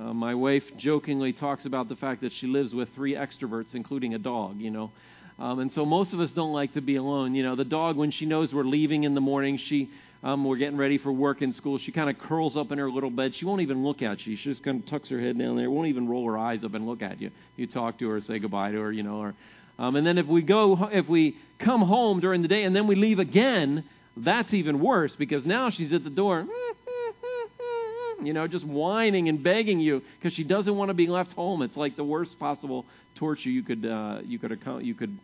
Uh, my wife jokingly talks about the fact that she lives with three extroverts, including a dog, you know. Um, and so most of us don't like to be alone. You know, the dog, when she knows we're leaving in the morning, she um, we're getting ready for work in school, she kind of curls up in her little bed. She won't even look at you. She just kind of tucks her head down there. Won't even roll her eyes up and look at you. You talk to her, say goodbye to her, you know. Or, um, and then if we go, if we come home during the day and then we leave again, that's even worse because now she's at the door, you know, just whining and begging you because she doesn't want to be left home. It's like the worst possible torture you could uh, you could account, you could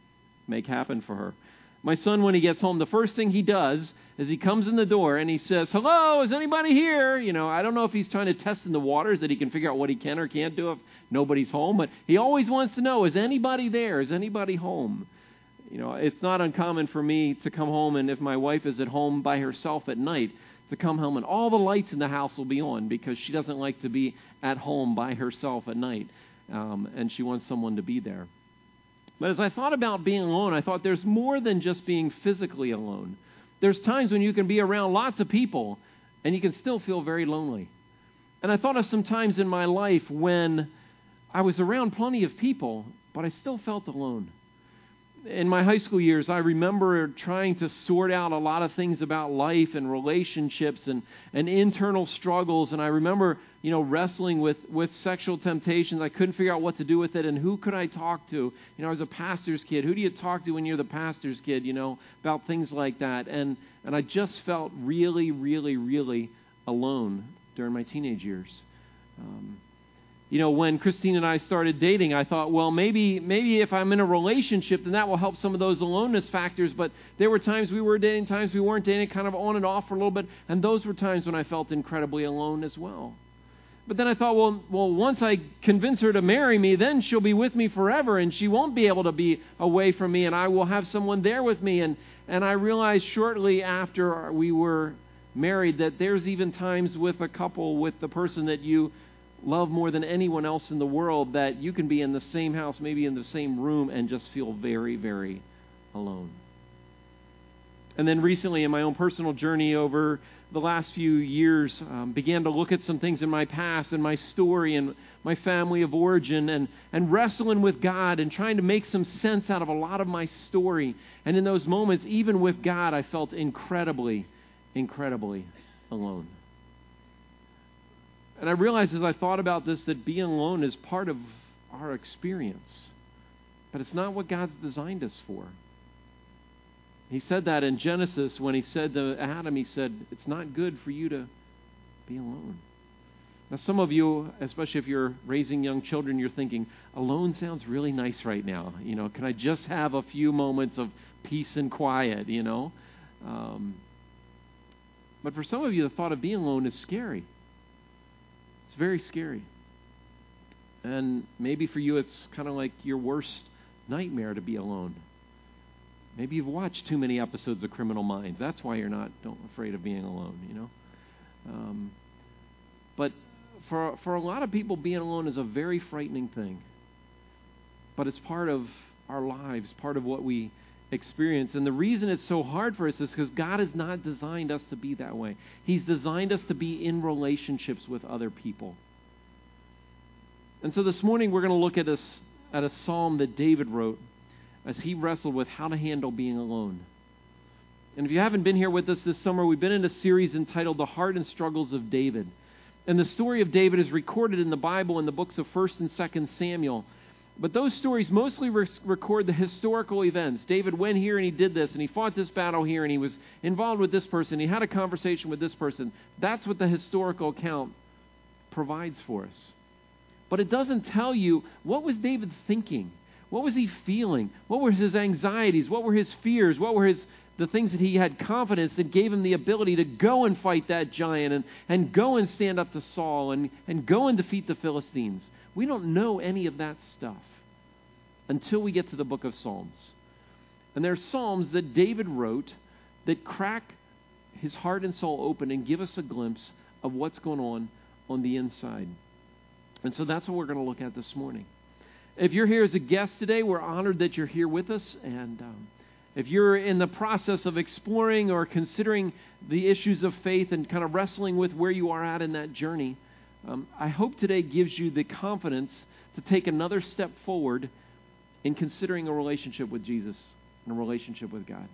make happen for her. My son, when he gets home, the first thing he does is he comes in the door and he says, Hello, is anybody here? You know, I don't know if he's trying to test in the waters that he can figure out what he can or can't do if nobody's home, but he always wants to know, Is anybody there? Is anybody home? You know, it's not uncommon for me to come home and if my wife is at home by herself at night, to come home and all the lights in the house will be on because she doesn't like to be at home by herself at night. Um, and she wants someone to be there. But as I thought about being alone, I thought there's more than just being physically alone. There's times when you can be around lots of people and you can still feel very lonely. And I thought of some times in my life when I was around plenty of people, but I still felt alone in my high school years, I remember trying to sort out a lot of things about life and relationships and, and internal struggles. And I remember, you know, wrestling with, with sexual temptations. I couldn't figure out what to do with it and who could I talk to. You know, I was a pastor's kid. Who do you talk to when you're the pastor's kid, you know, about things like that? And, and I just felt really, really, really alone during my teenage years. Um, you know, when Christine and I started dating, I thought, well, maybe maybe if I'm in a relationship, then that will help some of those aloneness factors. But there were times we were dating, times we weren't dating, kind of on and off for a little bit, and those were times when I felt incredibly alone as well. But then I thought, well, well, once I convince her to marry me, then she'll be with me forever, and she won't be able to be away from me, and I will have someone there with me. And and I realized shortly after we were married that there's even times with a couple with the person that you love more than anyone else in the world that you can be in the same house, maybe in the same room, and just feel very, very alone. And then recently, in my own personal journey over the last few years, um, began to look at some things in my past and my story and my family of origin and, and wrestling with God and trying to make some sense out of a lot of my story. And in those moments, even with God, I felt incredibly, incredibly alone. And I realized as I thought about this that being alone is part of our experience. But it's not what God's designed us for. He said that in Genesis when he said to Adam, he said, It's not good for you to be alone. Now, some of you, especially if you're raising young children, you're thinking, alone sounds really nice right now. You know, can I just have a few moments of peace and quiet, you know? Um, but for some of you, the thought of being alone is scary. It's very scary. And maybe for you, it's kind of like your worst nightmare to be alone. Maybe you've watched too many episodes of Criminal Minds. That's why you're not don't, afraid of being alone, you know? Um, but for, for a lot of people, being alone is a very frightening thing. But it's part of our lives, part of what we experience. And the reason it's so hard for us is because God has not designed us to be that way. He's designed us to be in relationships with other people. And so this morning we're going to look at a, at a psalm that David wrote as he wrestled with how to handle being alone. And if you haven't been here with us this summer, we've been in a series entitled The Heart and Struggles of David. And the story of David is recorded in the Bible in the books of 1st and 2nd Samuel. But those stories mostly record the historical events. David went here and he did this, and he fought this battle here, and he was involved with this person, he had a conversation with this person. That's what the historical account provides for us. But it doesn't tell you what was David thinking? What was he feeling? What were his anxieties? What were his fears? What were his the things that he had confidence that gave him the ability to go and fight that giant and, and go and stand up to Saul and, and go and defeat the Philistines. We don't know any of that stuff until we get to the book of Psalms. And there are Psalms that David wrote that crack his heart and soul open and give us a glimpse of what's going on on the inside. And so that's what we're going to look at this morning. If you're here as a guest today, we're honored that you're here with us. And um, if you're in the process of exploring or considering the issues of faith and kind of wrestling with where you are at in that journey, um, I hope today gives you the confidence to take another step forward in considering a relationship with Jesus and a relationship with God.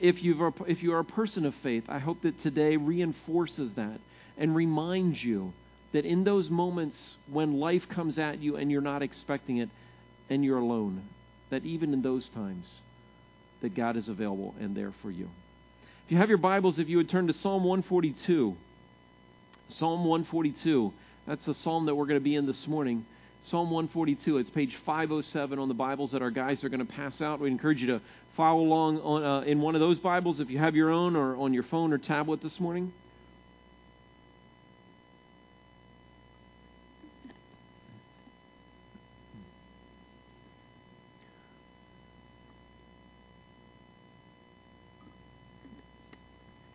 If, you've, if you are a person of faith, I hope that today reinforces that and reminds you that in those moments when life comes at you and you're not expecting it and you're alone, that even in those times, that God is available and there for you. If you have your Bibles, if you would turn to Psalm 142. Psalm 142. That's the psalm that we're going to be in this morning. Psalm 142. It's page 507 on the Bibles that our guys are going to pass out. We encourage you to follow along on, uh, in one of those Bibles if you have your own or on your phone or tablet this morning.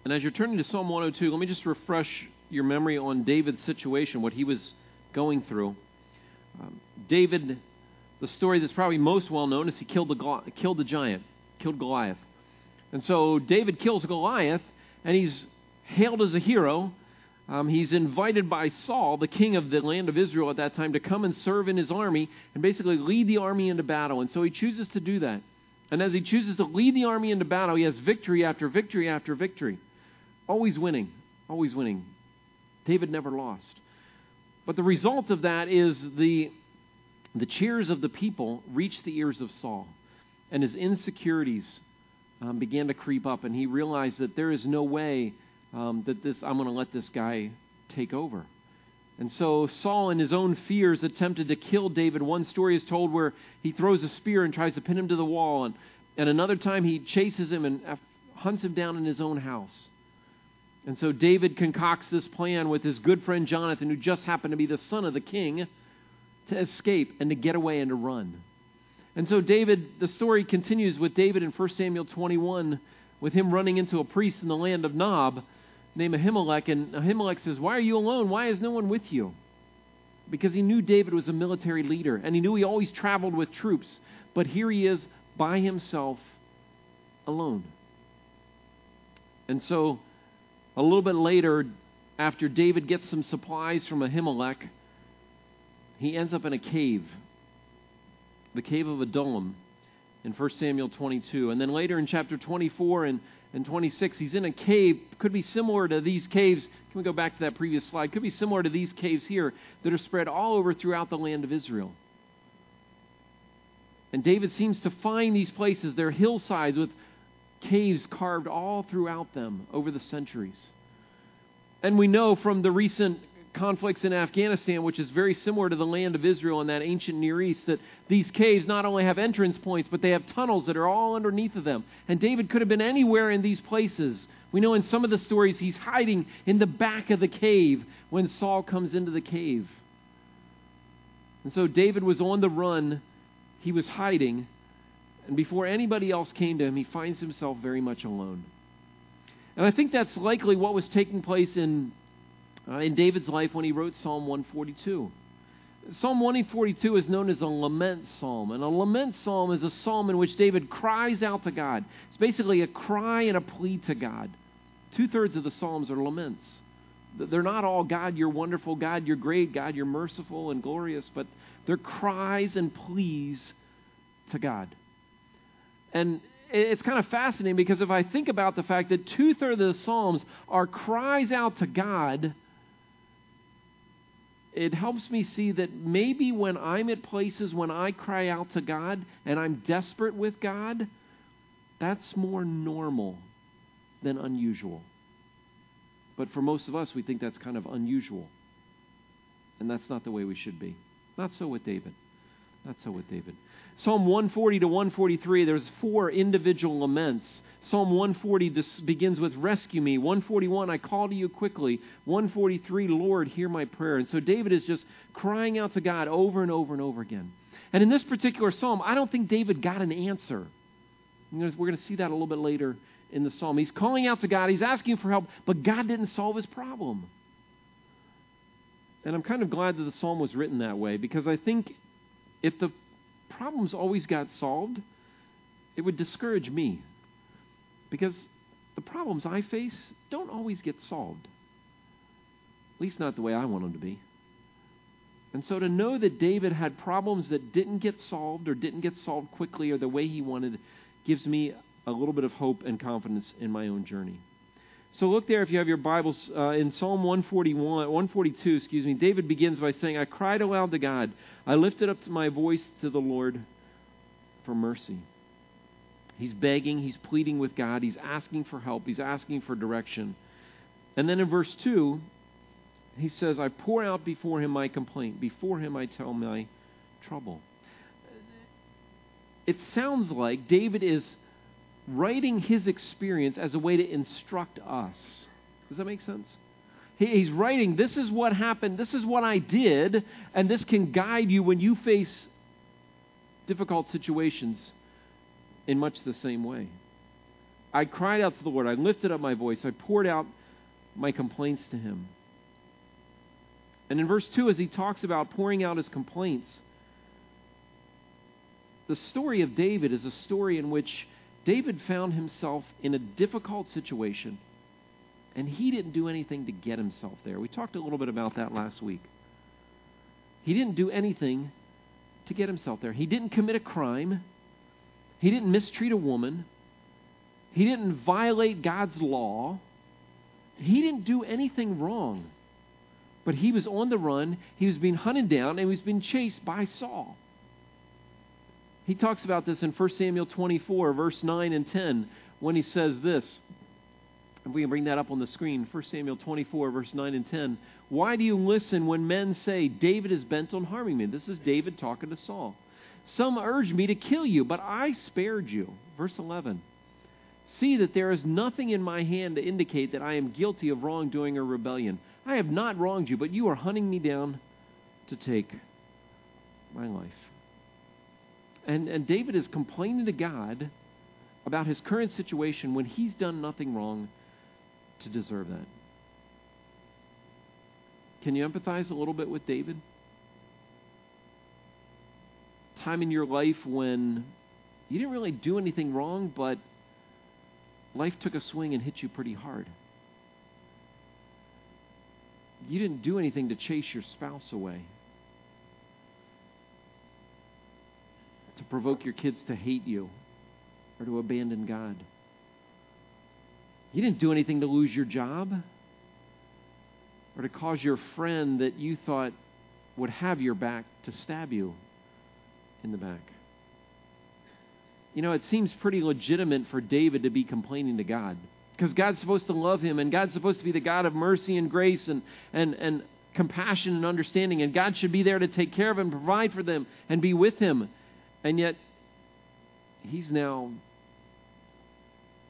And as you're turning to Psalm 102, let me just refresh your memory on David's situation, what he was going through. Um, David, the story that's probably most well known is he killed the, killed the giant, killed Goliath. And so David kills Goliath, and he's hailed as a hero. Um, he's invited by Saul, the king of the land of Israel at that time, to come and serve in his army and basically lead the army into battle. And so he chooses to do that. And as he chooses to lead the army into battle, he has victory after victory after victory. Always winning, always winning. David never lost. But the result of that is the, the cheers of the people reached the ears of Saul, and his insecurities um, began to creep up, and he realized that there is no way um, that this I'm going to let this guy take over. And so Saul, in his own fears, attempted to kill David. One story is told where he throws a spear and tries to pin him to the wall, and, and another time he chases him and hunts him down in his own house. And so David concocts this plan with his good friend Jonathan, who just happened to be the son of the king, to escape and to get away and to run. And so David, the story continues with David in 1 Samuel 21, with him running into a priest in the land of Nob named Ahimelech. And Ahimelech says, Why are you alone? Why is no one with you? Because he knew David was a military leader, and he knew he always traveled with troops. But here he is by himself, alone. And so a little bit later, after David gets some supplies from Ahimelech, he ends up in a cave, the cave of Adullam in 1 Samuel 22. And then later in chapter 24 and, and 26, he's in a cave, could be similar to these caves. Can we go back to that previous slide? Could be similar to these caves here that are spread all over throughout the land of Israel. And David seems to find these places, they're hillsides with caves carved all throughout them over the centuries. And we know from the recent conflicts in Afghanistan, which is very similar to the land of Israel in that ancient Near East, that these caves not only have entrance points, but they have tunnels that are all underneath of them. And David could have been anywhere in these places. We know in some of the stories he's hiding in the back of the cave when Saul comes into the cave. And so David was on the run, he was hiding, and before anybody else came to him, he finds himself very much alone. And I think that's likely what was taking place in, uh, in David's life when he wrote Psalm 142. Psalm 142 is known as a lament psalm. And a lament psalm is a psalm in which David cries out to God. It's basically a cry and a plea to God. Two thirds of the psalms are laments. They're not all, God, you're wonderful, God, you're great, God, you're merciful and glorious, but they're cries and pleas to God. And it's kind of fascinating because if I think about the fact that two thirds of the Psalms are cries out to God, it helps me see that maybe when I'm at places when I cry out to God and I'm desperate with God, that's more normal than unusual. But for most of us, we think that's kind of unusual. And that's not the way we should be. Not so with David. Not so with David. Psalm 140 to 143, there's four individual laments. Psalm 140 begins with, Rescue me. 141, I call to you quickly. 143, Lord, hear my prayer. And so David is just crying out to God over and over and over again. And in this particular psalm, I don't think David got an answer. We're going to see that a little bit later in the psalm. He's calling out to God, he's asking for help, but God didn't solve his problem. And I'm kind of glad that the psalm was written that way because I think if the problems always got solved, it would discourage me. Because the problems I face don't always get solved. At least not the way I want them to be. And so to know that David had problems that didn't get solved or didn't get solved quickly or the way he wanted gives me a little bit of hope and confidence in my own journey. So look there if you have your Bibles uh, in Psalm 141, 142, excuse me. David begins by saying, "I cried aloud to God. I lifted up my voice to the Lord for mercy." He's begging, he's pleading with God, he's asking for help, he's asking for direction. And then in verse 2, he says, I pour out before him my complaint. Before him I tell my trouble. It sounds like David is writing his experience as a way to instruct us. Does that make sense? He's writing, This is what happened, this is what I did, and this can guide you when you face difficult situations in much the same way. I cried out to the Lord. I lifted up my voice. I poured out my complaints to him. And in verse 2, as he talks about pouring out his complaints, the story of David is a story in which David found himself in a difficult situation, and he didn't do anything to get himself there. We talked a little bit about that last week. He didn't do anything to get himself there. He didn't commit a crime, he didn't mistreat a woman, he didn't violate God's law, he didn't do anything wrong. But he was on the run, he was being hunted down, and he was being chased by Saul. He talks about this in 1 Samuel 24, verse 9 and 10, when he says this. And we can bring that up on the screen. 1 Samuel 24, verse 9 and 10. Why do you listen when men say, David is bent on harming me? This is David talking to Saul. Some urge me to kill you, but I spared you. Verse 11. See that there is nothing in my hand to indicate that I am guilty of wrongdoing or rebellion. I have not wronged you, but you are hunting me down to take my life. And, and David is complaining to God about his current situation when he's done nothing wrong to deserve that. Can you empathize a little bit with David? Time in your life when you didn't really do anything wrong, but life took a swing and hit you pretty hard you didn't do anything to chase your spouse away, to provoke your kids to hate you, or to abandon God. You didn't do anything to lose your job, or to cause your friend that you thought would have your back to stab you in the back. You know, it seems pretty legitimate for David to be complaining to God because God's supposed to love him and God's supposed to be the God of mercy and grace and, and, and compassion and understanding. And God should be there to take care of him, provide for them, and be with him. And yet, he's now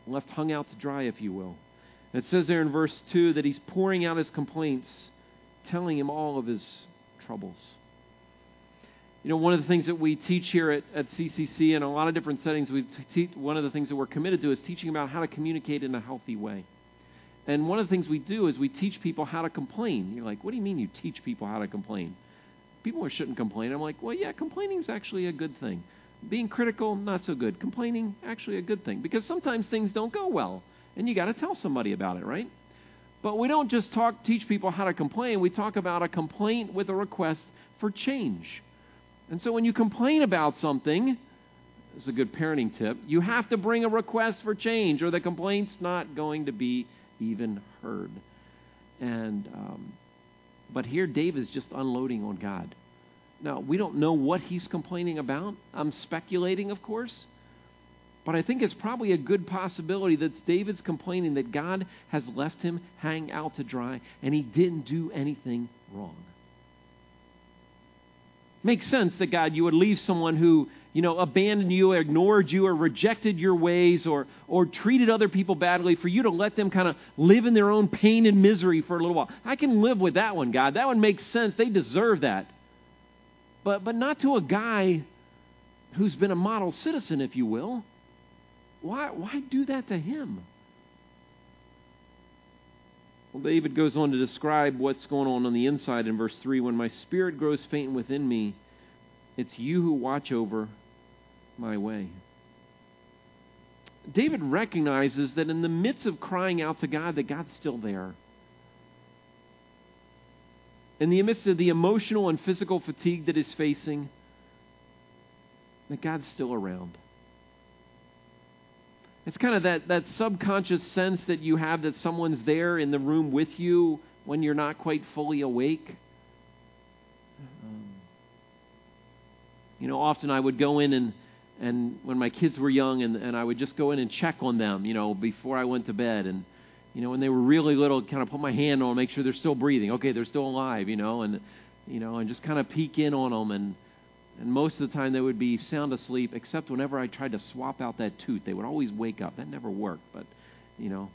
left hung out to dry, if you will. it says there in verse 2 that he's pouring out his complaints, telling him all of his troubles. You know, one of the things that we teach here at, at CCC in a lot of different settings, we teach, one of the things that we're committed to is teaching about how to communicate in a healthy way. And one of the things we do is we teach people how to complain. You're like, what do you mean you teach people how to complain? People shouldn't complain. I'm like, well, yeah, complaining is actually a good thing. Being critical, not so good. Complaining, actually a good thing. Because sometimes things don't go well, and you got to tell somebody about it, right? But we don't just talk, teach people how to complain. We talk about a complaint with a request for change. And so when you complain about something, this is a good parenting tip, you have to bring a request for change or the complaint's not going to be even heard. And um, but here Dave is just unloading on God. Now, we don't know what he's complaining about. I'm speculating, of course. But I think it's probably a good possibility that David's complaining that God has left him hang out to dry and he didn't do anything wrong makes sense that God, you would leave someone who, you know, abandoned you, or ignored you, or rejected your ways, or, or treated other people badly, for you to let them kind of live in their own pain and misery for a little while. I can live with that one, God. That one makes sense. They deserve that. But, but not to a guy who's been a model citizen, if you will. Why, why do that to him? Well, David goes on to describe what's going on on the inside in verse 3 When my spirit grows faint within me, it's you who watch over my way. David recognizes that in the midst of crying out to God, that God's still there. in the midst of the emotional and physical fatigue that he's facing, that God's still around. It's kind of that, that subconscious sense that you have that someone's there in the room with you when you're not quite fully awake. Um, you know, often I would go in and, and when my kids were young, and, and I would just go in and check on them, you know, before I went to bed. And, you know, when they were really little, kind of put my hand on them, make sure they're still breathing. Okay, they're still alive, you know, and, you know, and just kind of peek in on them. And, and most of the time they would be sound asleep, except whenever I tried to swap out that tooth, they would always wake up. That never worked, but, you know.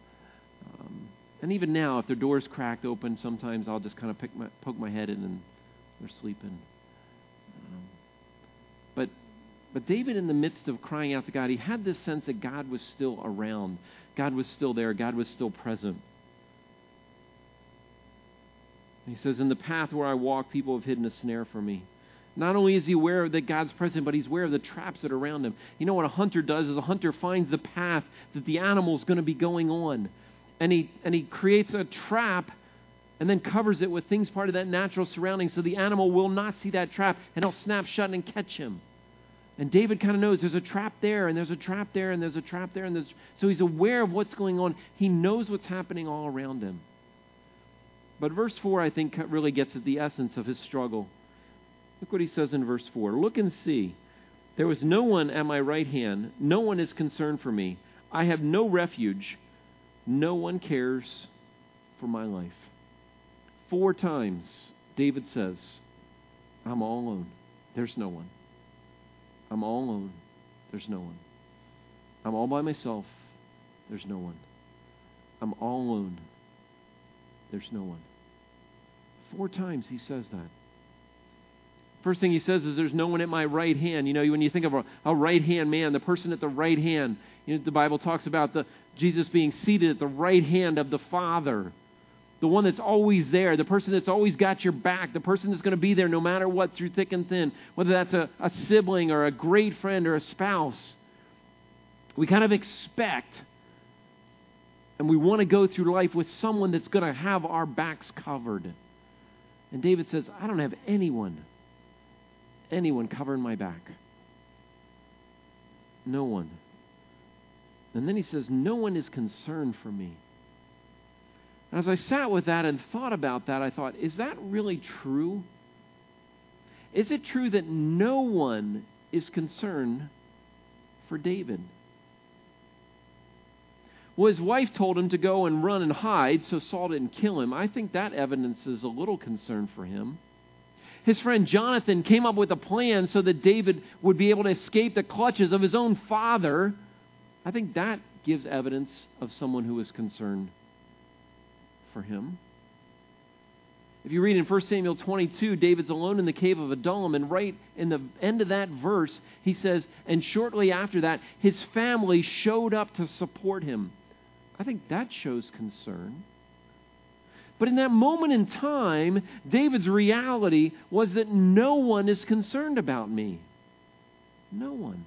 Um, and even now, if their door's cracked open, sometimes I'll just kind of pick my, poke my head in and they're sleeping. But, but David, in the midst of crying out to God, he had this sense that God was still around. God was still there. God was still present. He says, In the path where I walk, people have hidden a snare for me. Not only is he aware that God's present, but he's aware of the traps that are around him. You know what a hunter does is a hunter finds the path that the animal's going to be going on. And he, and he creates a trap and then covers it with things part of that natural surrounding so the animal will not see that trap and he'll snap shut and catch him. And David kind of knows there's a trap there and there's a trap there and there's a trap there and there's so he's aware of what's going on. He knows what's happening all around him. But verse 4 I think really gets at the essence of his struggle. Look what he says in verse 4 Look and see. There was no one at my right hand. No one is concerned for me. I have no refuge. No one cares for my life. Four times, David says, I'm all alone. There's no one. I'm all alone. There's no one. I'm all by myself. There's no one. I'm all alone. There's no one. Four times he says that. First thing he says is, There's no one at my right hand. You know, when you think of a, a right hand man, the person at the right hand, you know, the Bible talks about the, Jesus being seated at the right hand of the Father. The one that's always there, the person that's always got your back, the person that's going to be there no matter what, through thick and thin, whether that's a, a sibling or a great friend or a spouse. We kind of expect and we want to go through life with someone that's going to have our backs covered. And David says, I don't have anyone anyone covering my back? No one. And then he says, No one is concerned for me. As I sat with that and thought about that, I thought, is that really true? Is it true that no one is concerned for David? Well, his wife told him to go and run and hide so Saul didn't kill him. I think that evidence is a little concern for him his friend Jonathan came up with a plan so that David would be able to escape the clutches of his own father, I think that gives evidence of someone who is concerned for him. If you read in 1 Samuel 22, David's alone in the cave of Adullam, and right in the end of that verse, he says, and shortly after that, his family showed up to support him. I think that shows concern. But in that moment in time, David's reality was that no one is concerned about me. No one.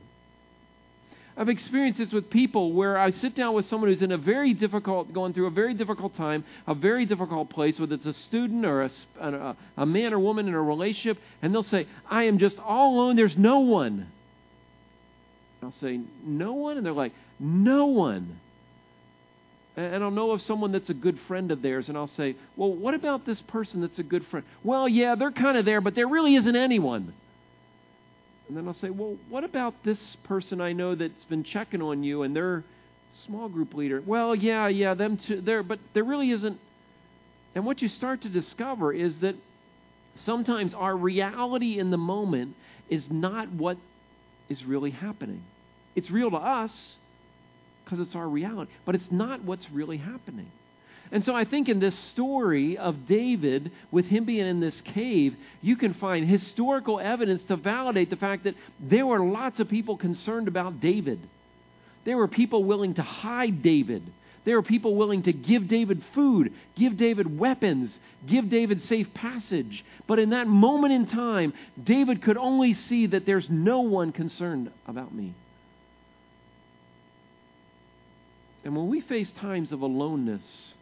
I've experienced this with people where I sit down with someone who's in a very difficult, going through a very difficult time, a very difficult place, whether it's a student or a, a, a man or woman in a relationship, and they'll say, I am just all alone, there's no one. I'll say, No one? And they're like, No one and I'll know of someone that's a good friend of theirs, and I'll say, Well, what about this person that's a good friend? Well, yeah, they're kind of there, but there really isn't anyone. And then I'll say, Well, what about this person I know that's been checking on you and they're small group leader? Well, yeah, yeah, them too. There, but there really isn't. And what you start to discover is that sometimes our reality in the moment is not what is really happening. It's real to us, because it's our reality. But it's not what's really happening. And so I think in this story of David, with him being in this cave, you can find historical evidence to validate the fact that there were lots of people concerned about David. There were people willing to hide David. There were people willing to give David food, give David weapons, give David safe passage. But in that moment in time, David could only see that there's no one concerned about me. And when we face times of aloneness,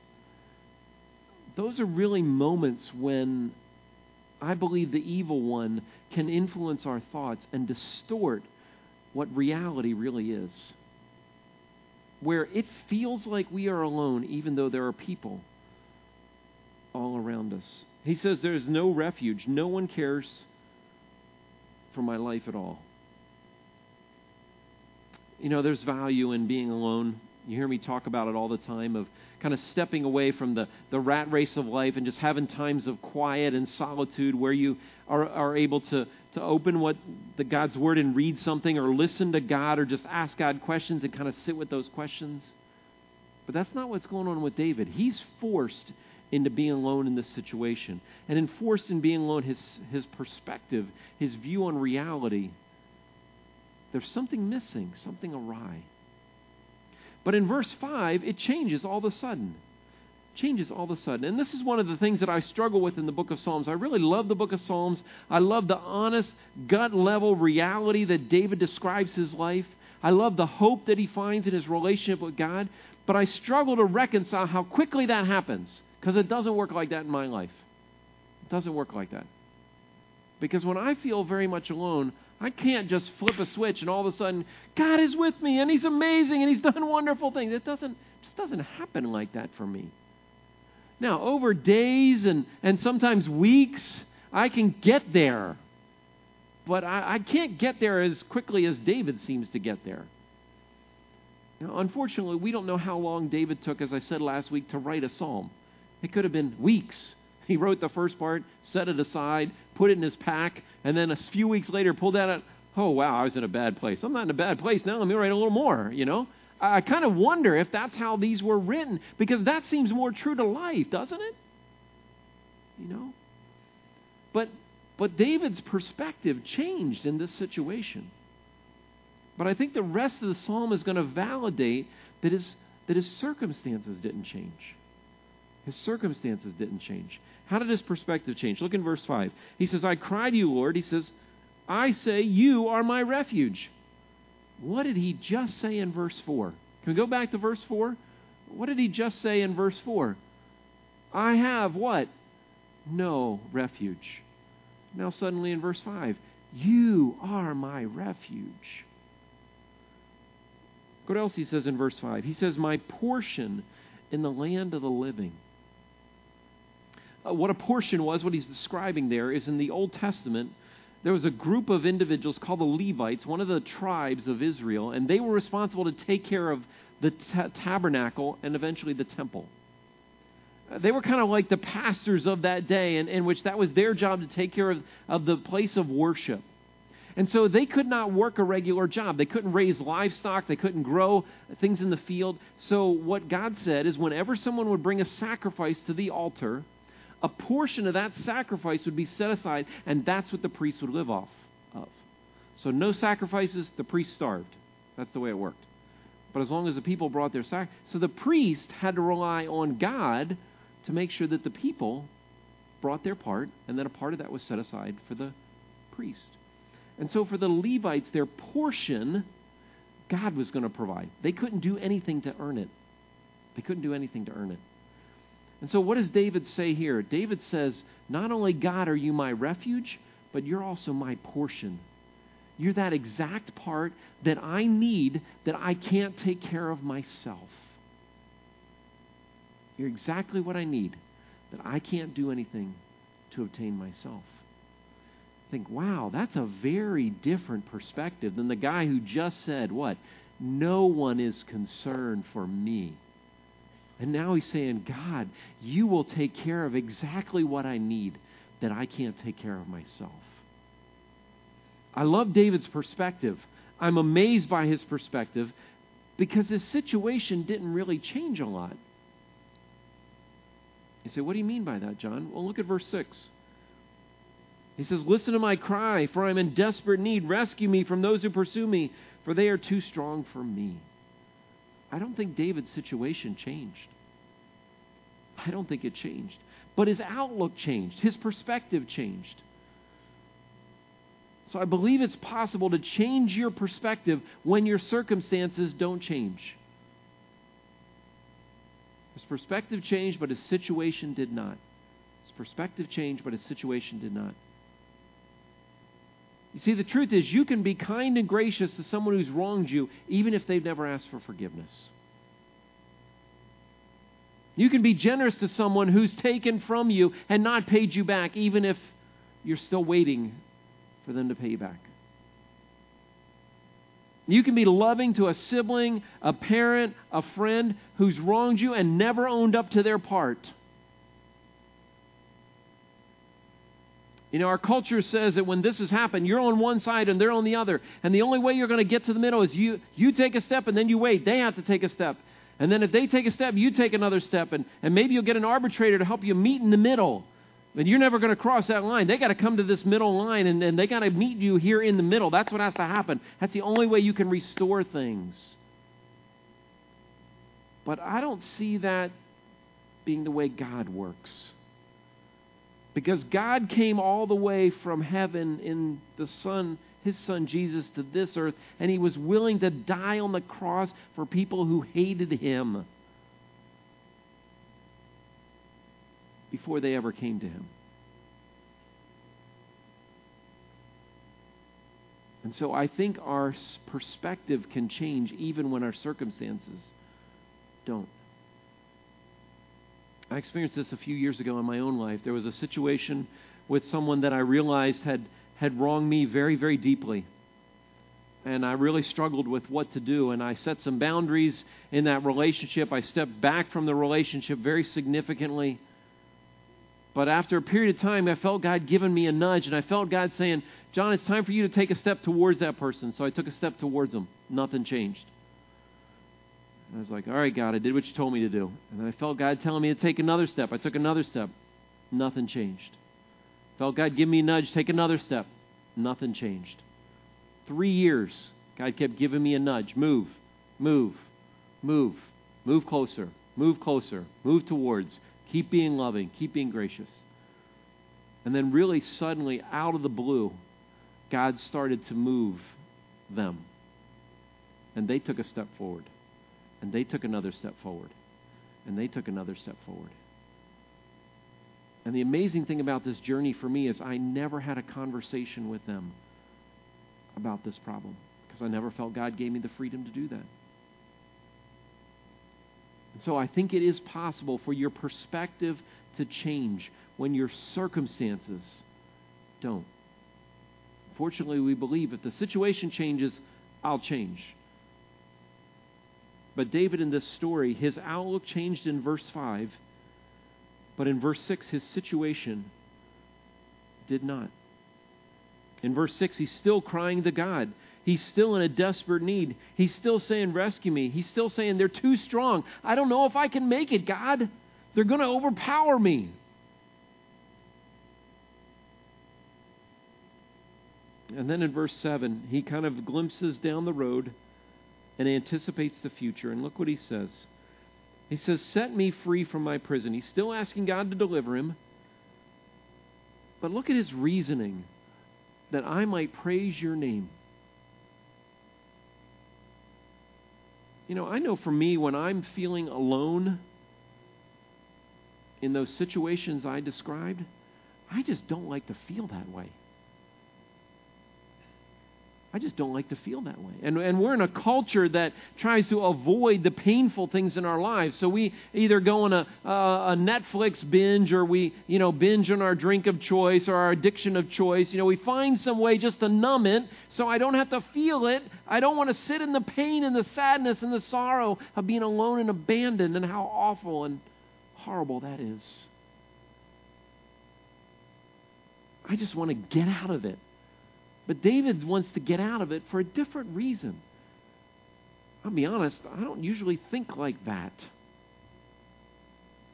those are really moments when I believe the evil one can influence our thoughts and distort what reality really is. Where it feels like we are alone, even though there are people all around us. He says there is no refuge. No one cares for my life at all. You know, there's value in being alone. You hear me talk about it all the time of kind of stepping away from the, the rat race of life and just having times of quiet and solitude where you are, are able to, to open what the God's Word and read something or listen to God or just ask God questions and kind of sit with those questions. But that's not what's going on with David. He's forced into being alone in this situation. And enforced in being alone, his, his perspective, his view on reality, there's something missing, something awry. But in verse 5, it changes all of a sudden. Changes all of a sudden. And this is one of the things that I struggle with in the book of Psalms. I really love the book of Psalms. I love the honest, gut level reality that David describes his life. I love the hope that he finds in his relationship with God. But I struggle to reconcile how quickly that happens because it doesn't work like that in my life. It doesn't work like that. Because when I feel very much alone, I can't just flip a switch and all of a sudden God is with me and He's amazing and He's done wonderful things. It doesn't just doesn't happen like that for me. Now, over days and, and sometimes weeks, I can get there. But I, I can't get there as quickly as David seems to get there. Now, unfortunately, we don't know how long David took, as I said last week, to write a psalm. It could have been weeks. He wrote the first part, set it aside, put it in his pack, and then a few weeks later pulled that out. Oh, wow, I was in a bad place. I'm not in a bad place now. Let me write a little more, you know? I kind of wonder if that's how these were written, because that seems more true to life, doesn't it? You know? But but David's perspective changed in this situation. But I think the rest of the psalm is going to validate that his, that his circumstances didn't change. His circumstances didn't change. How did his perspective change? Look in verse 5. He says, I cry to you, Lord. He says, I say, You are my refuge. What did he just say in verse 4? Can we go back to verse 4? What did he just say in verse 4? I have what? No refuge. Now, suddenly in verse 5, You are my refuge. What else he says in verse 5? He says, My portion in the land of the living. Uh, what a portion was, what he's describing there, is in the Old Testament, there was a group of individuals called the Levites, one of the tribes of Israel, and they were responsible to take care of the t- tabernacle and eventually the temple. Uh, they were kind of like the pastors of that day, in, in which that was their job to take care of, of the place of worship. And so they could not work a regular job. They couldn't raise livestock. They couldn't grow things in the field. So, what God said is whenever someone would bring a sacrifice to the altar, a portion of that sacrifice would be set aside, and that's what the priest would live off of. So, no sacrifices, the priest starved. That's the way it worked. But as long as the people brought their sacrifice, so the priest had to rely on God to make sure that the people brought their part, and then a part of that was set aside for the priest. And so for the Levites, their portion, God was going to provide. They couldn't do anything to earn it. They couldn't do anything to earn it. And so, what does David say here? David says, Not only God are you my refuge, but you're also my portion. You're that exact part that I need that I can't take care of myself. You're exactly what I need that I can't do anything to obtain myself. Think, wow, that's a very different perspective than the guy who just said, What? No one is concerned for me. And now he's saying, God, you will take care of exactly what I need that I can't take care of myself. I love David's perspective. I'm amazed by his perspective because his situation didn't really change a lot. You say, What do you mean by that, John? Well, look at verse 6. He says, Listen to my cry, for I am in desperate need. Rescue me from those who pursue me, for they are too strong for me. I don't think David's situation changed. I don't think it changed. But his outlook changed, his perspective changed. So I believe it's possible to change your perspective when your circumstances don't change. His perspective changed, but his situation did not. His perspective changed, but his situation did not. You see, the truth is, you can be kind and gracious to someone who's wronged you, even if they've never asked for forgiveness. You can be generous to someone who's taken from you and not paid you back, even if you're still waiting for them to pay you back. You can be loving to a sibling, a parent, a friend who's wronged you and never owned up to their part. You know, our culture says that when this has happened, you're on one side and they're on the other. And the only way you're going to get to the middle is you, you take a step and then you wait. They have to take a step. And then if they take a step, you take another step. And, and maybe you'll get an arbitrator to help you meet in the middle. But you're never going to cross that line. They got to come to this middle line and, and they got to meet you here in the middle. That's what has to happen. That's the only way you can restore things. But I don't see that being the way God works. Because God came all the way from heaven in the Son, His Son Jesus, to this earth, and He was willing to die on the cross for people who hated Him before they ever came to Him. And so I think our perspective can change even when our circumstances don't. I experienced this a few years ago in my own life. There was a situation with someone that I realized had, had wronged me very, very deeply. And I really struggled with what to do. And I set some boundaries in that relationship. I stepped back from the relationship very significantly. But after a period of time, I felt God giving me a nudge, and I felt God saying, John, it's time for you to take a step towards that person. So I took a step towards him. Nothing changed. And I was like, all right, God, I did what you told me to do. And then I felt God telling me to take another step. I took another step. Nothing changed. Felt God give me a nudge, take another step. Nothing changed. Three years, God kept giving me a nudge. Move, move, move, move closer, move closer, move towards. Keep being loving, keep being gracious. And then, really, suddenly, out of the blue, God started to move them. And they took a step forward. And they took another step forward. And they took another step forward. And the amazing thing about this journey for me is I never had a conversation with them about this problem because I never felt God gave me the freedom to do that. And so I think it is possible for your perspective to change when your circumstances don't. Fortunately, we believe if the situation changes, I'll change. But David, in this story, his outlook changed in verse 5, but in verse 6, his situation did not. In verse 6, he's still crying to God. He's still in a desperate need. He's still saying, Rescue me. He's still saying, They're too strong. I don't know if I can make it, God. They're going to overpower me. And then in verse 7, he kind of glimpses down the road and anticipates the future. And look what he says. He says, Set me free from my prison. He's still asking God to deliver him. But look at his reasoning that I might praise your name. You know, I know for me, when I'm feeling alone in those situations I described, I just don't like to feel that way. I just don't like to feel that way. And, and we're in a culture that tries to avoid the painful things in our lives. So we either go on a, a Netflix binge or we, you know, binge on our drink of choice or our addiction of choice. You know, we find some way just to numb it so I don't have to feel it. I don't want to sit in the pain and the sadness and the sorrow of being alone and abandoned and how awful and horrible that is. I just want to get out of it. But David wants to get out of it for a different reason. I'll be honest, I don't usually think like that.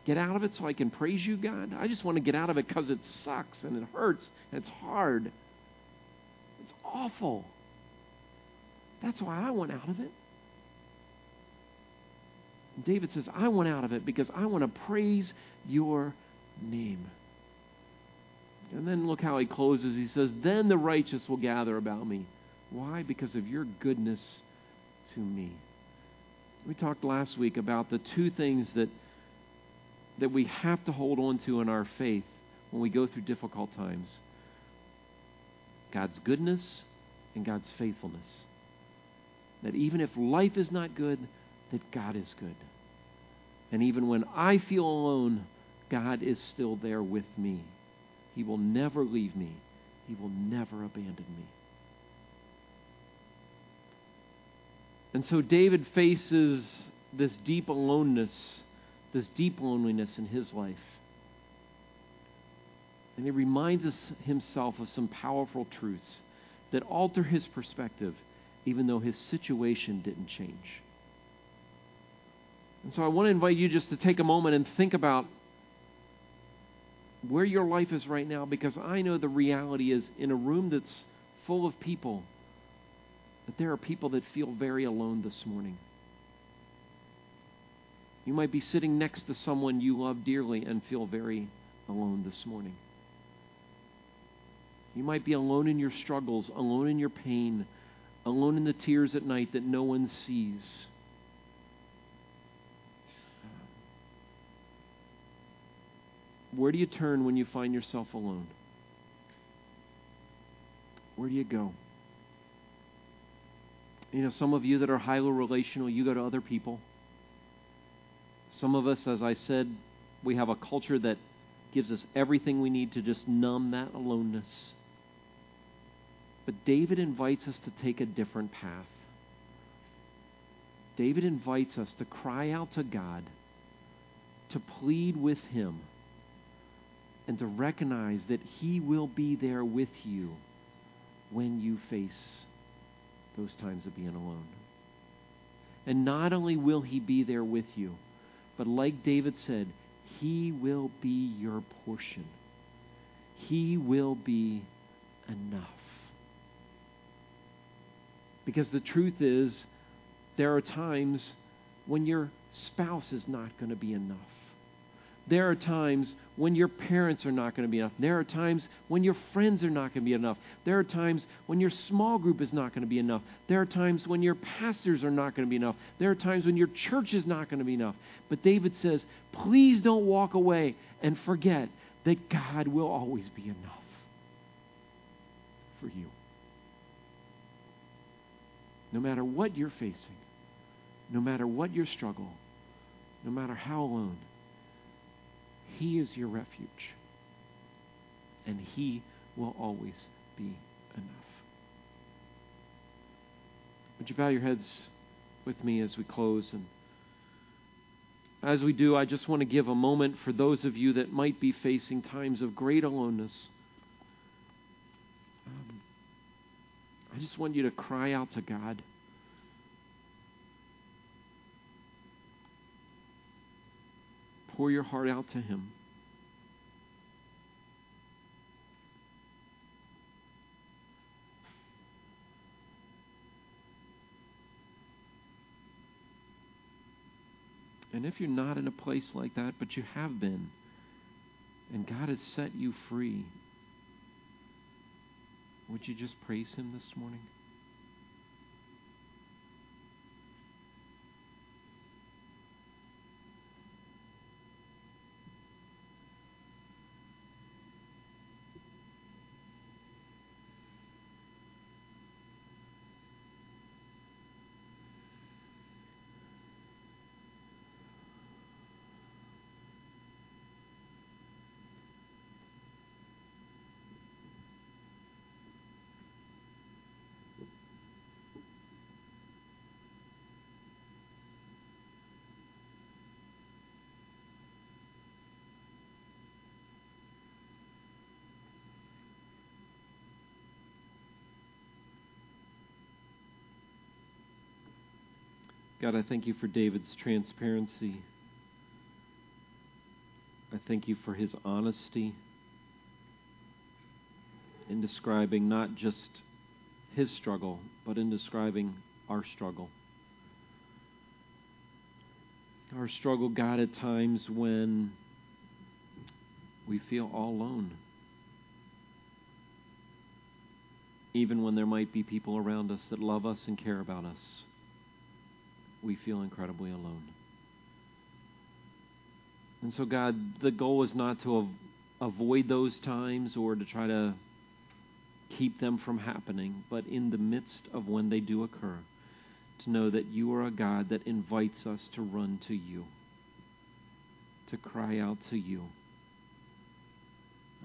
Get out of it so I can praise you, God? I just want to get out of it because it sucks and it hurts and it's hard. It's awful. That's why I want out of it. David says, I want out of it because I want to praise your name. And then look how he closes. He says, Then the righteous will gather about me. Why? Because of your goodness to me. We talked last week about the two things that, that we have to hold on to in our faith when we go through difficult times God's goodness and God's faithfulness. That even if life is not good, that God is good. And even when I feel alone, God is still there with me. He will never leave me, He will never abandon me. And so David faces this deep aloneness, this deep loneliness in his life. And he reminds us himself of some powerful truths that alter his perspective, even though his situation didn't change. And so I want to invite you just to take a moment and think about where your life is right now, because I know the reality is in a room that's full of people that there are people that feel very alone this morning. You might be sitting next to someone you love dearly and feel very alone this morning. You might be alone in your struggles, alone in your pain, alone in the tears at night that no one sees. Where do you turn when you find yourself alone? Where do you go? You know, some of you that are highly relational, you go to other people. Some of us, as I said, we have a culture that gives us everything we need to just numb that aloneness. But David invites us to take a different path. David invites us to cry out to God, to plead with Him, and to recognize that He will be there with you when you face those times of being alone. And not only will He be there with you, but like David said, He will be your portion. He will be enough. Because the truth is, there are times when your spouse is not going to be enough. There are times when your parents are not going to be enough. There are times when your friends are not going to be enough. There are times when your small group is not going to be enough. There are times when your pastors are not going to be enough. There are times when your church is not going to be enough. But David says, please don't walk away and forget that God will always be enough for you. No matter what you're facing, no matter what your struggle, no matter how alone, he is your refuge. And He will always be enough. Would you bow your heads with me as we close? And as we do, I just want to give a moment for those of you that might be facing times of great aloneness. Um, I just want you to cry out to God. Pour your heart out to Him. And if you're not in a place like that, but you have been, and God has set you free, would you just praise Him this morning? God, I thank you for David's transparency. I thank you for his honesty in describing not just his struggle, but in describing our struggle. Our struggle, God, at times when we feel all alone. Even when there might be people around us that love us and care about us we feel incredibly alone. And so, God, the goal is not to avoid those times or to try to keep them from happening, but in the midst of when they do occur, to know that you are a God that invites us to run to you, to cry out to you.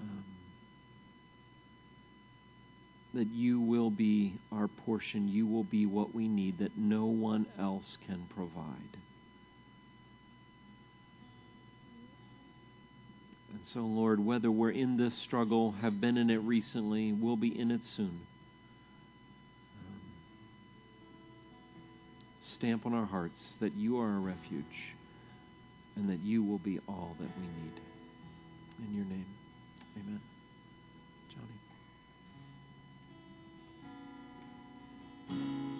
Um, that you will be our portion, you will be what we need, that no one else can provide. And so, Lord, whether we're in this struggle, have been in it recently, we'll be in it soon, stamp on our hearts that you are a refuge and that you will be all that we need. In your name, amen. うん。